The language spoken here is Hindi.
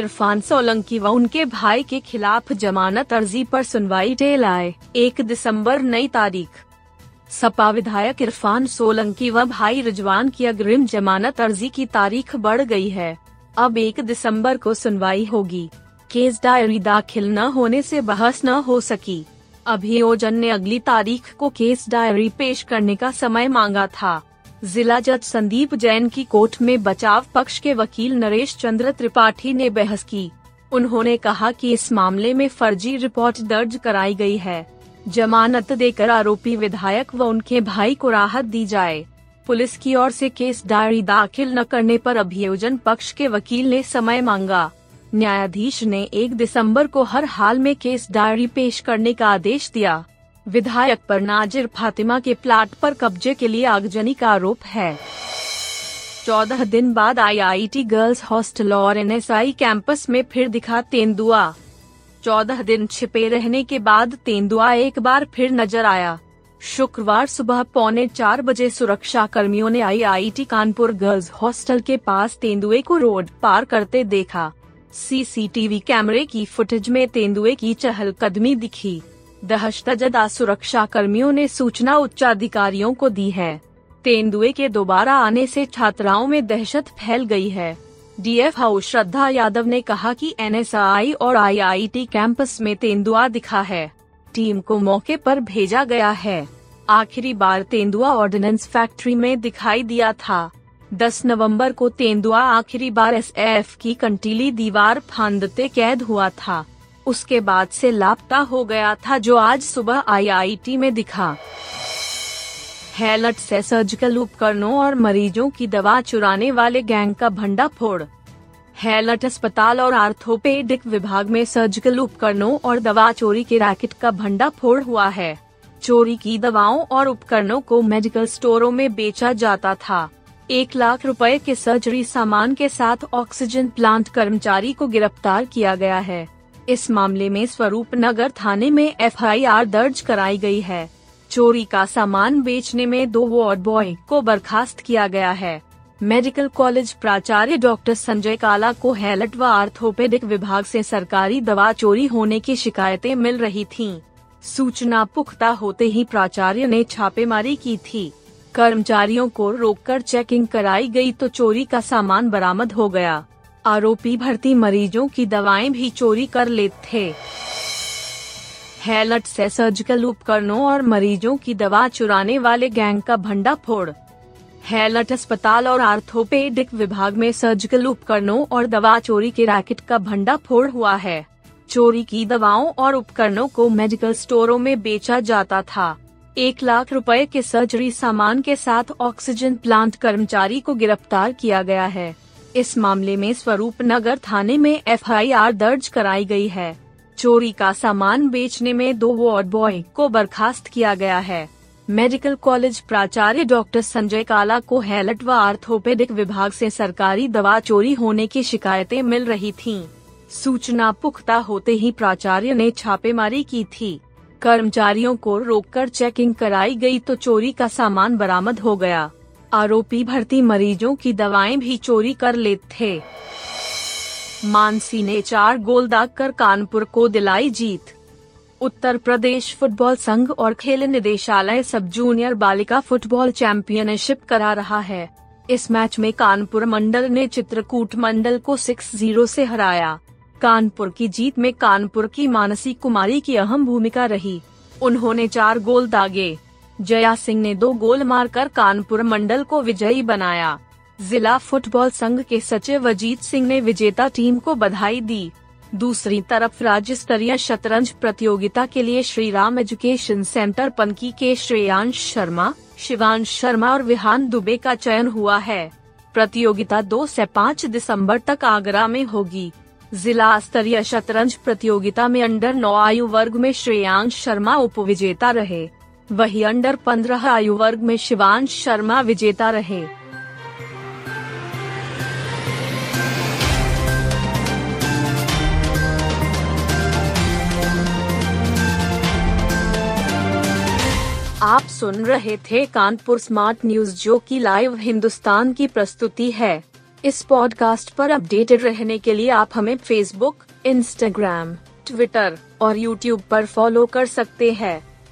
इरफान सोलंकी व उनके भाई के खिलाफ जमानत अर्जी पर सुनवाई टेल आए एक दिसंबर, नई तारीख। सपा विधायक इरफान सोलंकी व भाई रिजवान की अग्रिम जमानत अर्जी की तारीख बढ़ गई है। अब एक दिसंबर को सुनवाई होगी। केस डायरी दाखिल न होने से बहस न हो सकी। अभियोजन ने अगली तारीख को केस डायरी पेश करने का समय मांगा था। जिला जज संदीप जैन की कोर्ट में बचाव पक्ष के वकील नरेश चंद्र त्रिपाठी ने बहस की। उन्होंने कहा कि इस मामले में फर्जी रिपोर्ट दर्ज कराई गई है। जमानत देकर आरोपी विधायक व उनके भाई को राहत दी जाए। पुलिस की ओर से केस डायरी दाखिल न करने पर अभियोजन पक्ष के वकील ने समय मांगा। न्यायाधीश ने एक दिसंबर को हर हाल में केस डायरी पेश करने का आदेश दिया। विधायक पर नाजिर फातिमा के प्लाट पर कब्जे के लिए आगजनी का आरोप है। चौदह दिन बाद आईआईटी गर्ल्स हॉस्टल और एनएसआई कैंपस में फिर दिखा तेंदुआ। चौदह दिन छिपे रहने के बाद तेंदुआ एक बार फिर नज़र आया। शुक्रवार सुबह पौने चार बजे सुरक्षा कर्मियों ने आईआईटी कानपुर गर्ल्स हॉस्टल के पास तेंदुए को रोड पार करते देखा। सीसीटीवी कैमरे की फुटेज में तेंदुए की चहलकदमी दिखी। दहशतजदा सुरक्षा कर्मियों ने सूचना उच्चाधिकारियों को दी है। तेंदुए के दोबारा आने से छात्राओं में दहशत फैल गई है। डीएफ हाउस श्रद्धा यादव ने कहा कि एनएसआई और आईआईटी कैंपस में तेंदुआ दिखा है। टीम को मौके पर भेजा गया है। आखिरी बार तेंदुआ ऑर्डिनेंस फैक्ट्री में दिखाई दिया था। 10 नवंबर को तेंदुआ आखिरी बार एस की कंटीली दीवार फांदते कैद हुआ था। उसके बाद से लापता हो गया था जो आज सुबह आईआईटी में दिखा। हेलट से सर्जिकल उपकरणों और मरीजों की दवा चुराने वाले गैंग का भंडा फोड़ हेलट अस्पताल और आर्थोपेडिक विभाग में सर्जिकल उपकरणों और दवा चोरी के रैकेट का भंडा फोड़ हुआ है। चोरी की दवाओं और उपकरणों को मेडिकल स्टोरों में बेचा जाता था। एक लाख रुपए के सर्जरी सामान के साथ ऑक्सीजन प्लांट कर्मचारी को गिरफ़्तार किया गया है। इस मामले में स्वरूप नगर थाने में एफआईआर दर्ज कराई गई है। चोरी का सामान बेचने में दो वार्ड बॉय को बर्खास्त किया गया है। मेडिकल कॉलेज प्राचार्य डॉक्टर संजय काला को हेलट व आर्थोपेडिक विभाग से सरकारी दवा चोरी होने की शिकायतें मिल रही थीं। सूचना पुख्ता होते ही प्राचार्य ने छापेमारी की थी। कर्मचारियों को रोककर चेकिंग कराई गई तो चोरी का सामान बरामद हो गया। आरोपी भर्ती मरीजों की दवाएँ भी चोरी कर लेते। थे हेलट से सर्जिकल उपकरणों और मरीजों की दवा चुराने वाले गैंग का भंडा फोड़ हेलट अस्पताल और आर्थोपेडिक विभाग में सर्जिकल उपकरणों और दवा चोरी के रैकेट का भंडा फोड़ हुआ है। चोरी की दवाओं और उपकरणों को मेडिकल स्टोरों में बेचा जाता था। एक लाख रुपए के सर्जरी सामान के साथ ऑक्सीजन प्लांट कर्मचारी को गिरफ़्तार किया गया है। इस मामले में स्वरूप नगर थाने में एफआईआर दर्ज कराई गई है। चोरी का सामान बेचने में दो वार्ड बॉय को बर्खास्त किया गया है। मेडिकल कॉलेज प्राचार्य डॉक्टर संजय काला को हेलट व आर्थोपेडिक विभाग से सरकारी दवा चोरी होने की शिकायतें मिल रही थीं। सूचना पुख्ता होते ही प्राचार्य ने छापेमारी की थी। कर्मचारियों को रोककर चेकिंग कराई गई तो चोरी का सामान बरामद हो गया। आरोपी भर्ती मरीजों की दवाएँ भी चोरी कर लेते थे। मानसी ने चार गोल दाग कर कानपुर को दिलाई जीत। उत्तर प्रदेश फुटबॉल संघ और खेल निदेशालय सब जूनियर बालिका फुटबॉल चैंपियनशिप करा रहा है। इस मैच में कानपुर मंडल ने चित्रकूट मंडल को 6-0 से हराया। कानपुर की जीत में कानपुर की मानसी कुमारी की अहम भूमिका रही। उन्होंने चार गोल दागे। जया सिंह ने दो गोल मारकर कानपुर मंडल को विजयी बनाया। जिला फुटबॉल संघ के सचिव अजीत सिंह ने विजेता टीम को बधाई दी। दूसरी तरफ़ राज्य स्तरीय शतरंज प्रतियोगिता के लिए श्री राम एजुकेशन सेंटर पनकी के श्रेयांश शर्मा, शिवांश शर्मा और विहान दुबे का चयन हुआ है। प्रतियोगिता 2 से 5 दिसंबर तक आगरा में होगी। जिला स्तरीय शतरंज प्रतियोगिता में अंडर नौ आयु वर्ग में श्रेयांश शर्मा उपविजेता रहे। वही अंडर पंद्रह आयु वर्ग में शिवांश शर्मा विजेता रहे। आप सुन रहे थे कानपुर स्मार्ट न्यूज़, जो की लाइव हिंदुस्तान की प्रस्तुति है। इस पॉडकास्ट पर अपडेटेड रहने के लिए आप हमें फेसबुक इंस्टाग्राम ट्विटर और यूट्यूब पर फॉलो कर सकते हैं।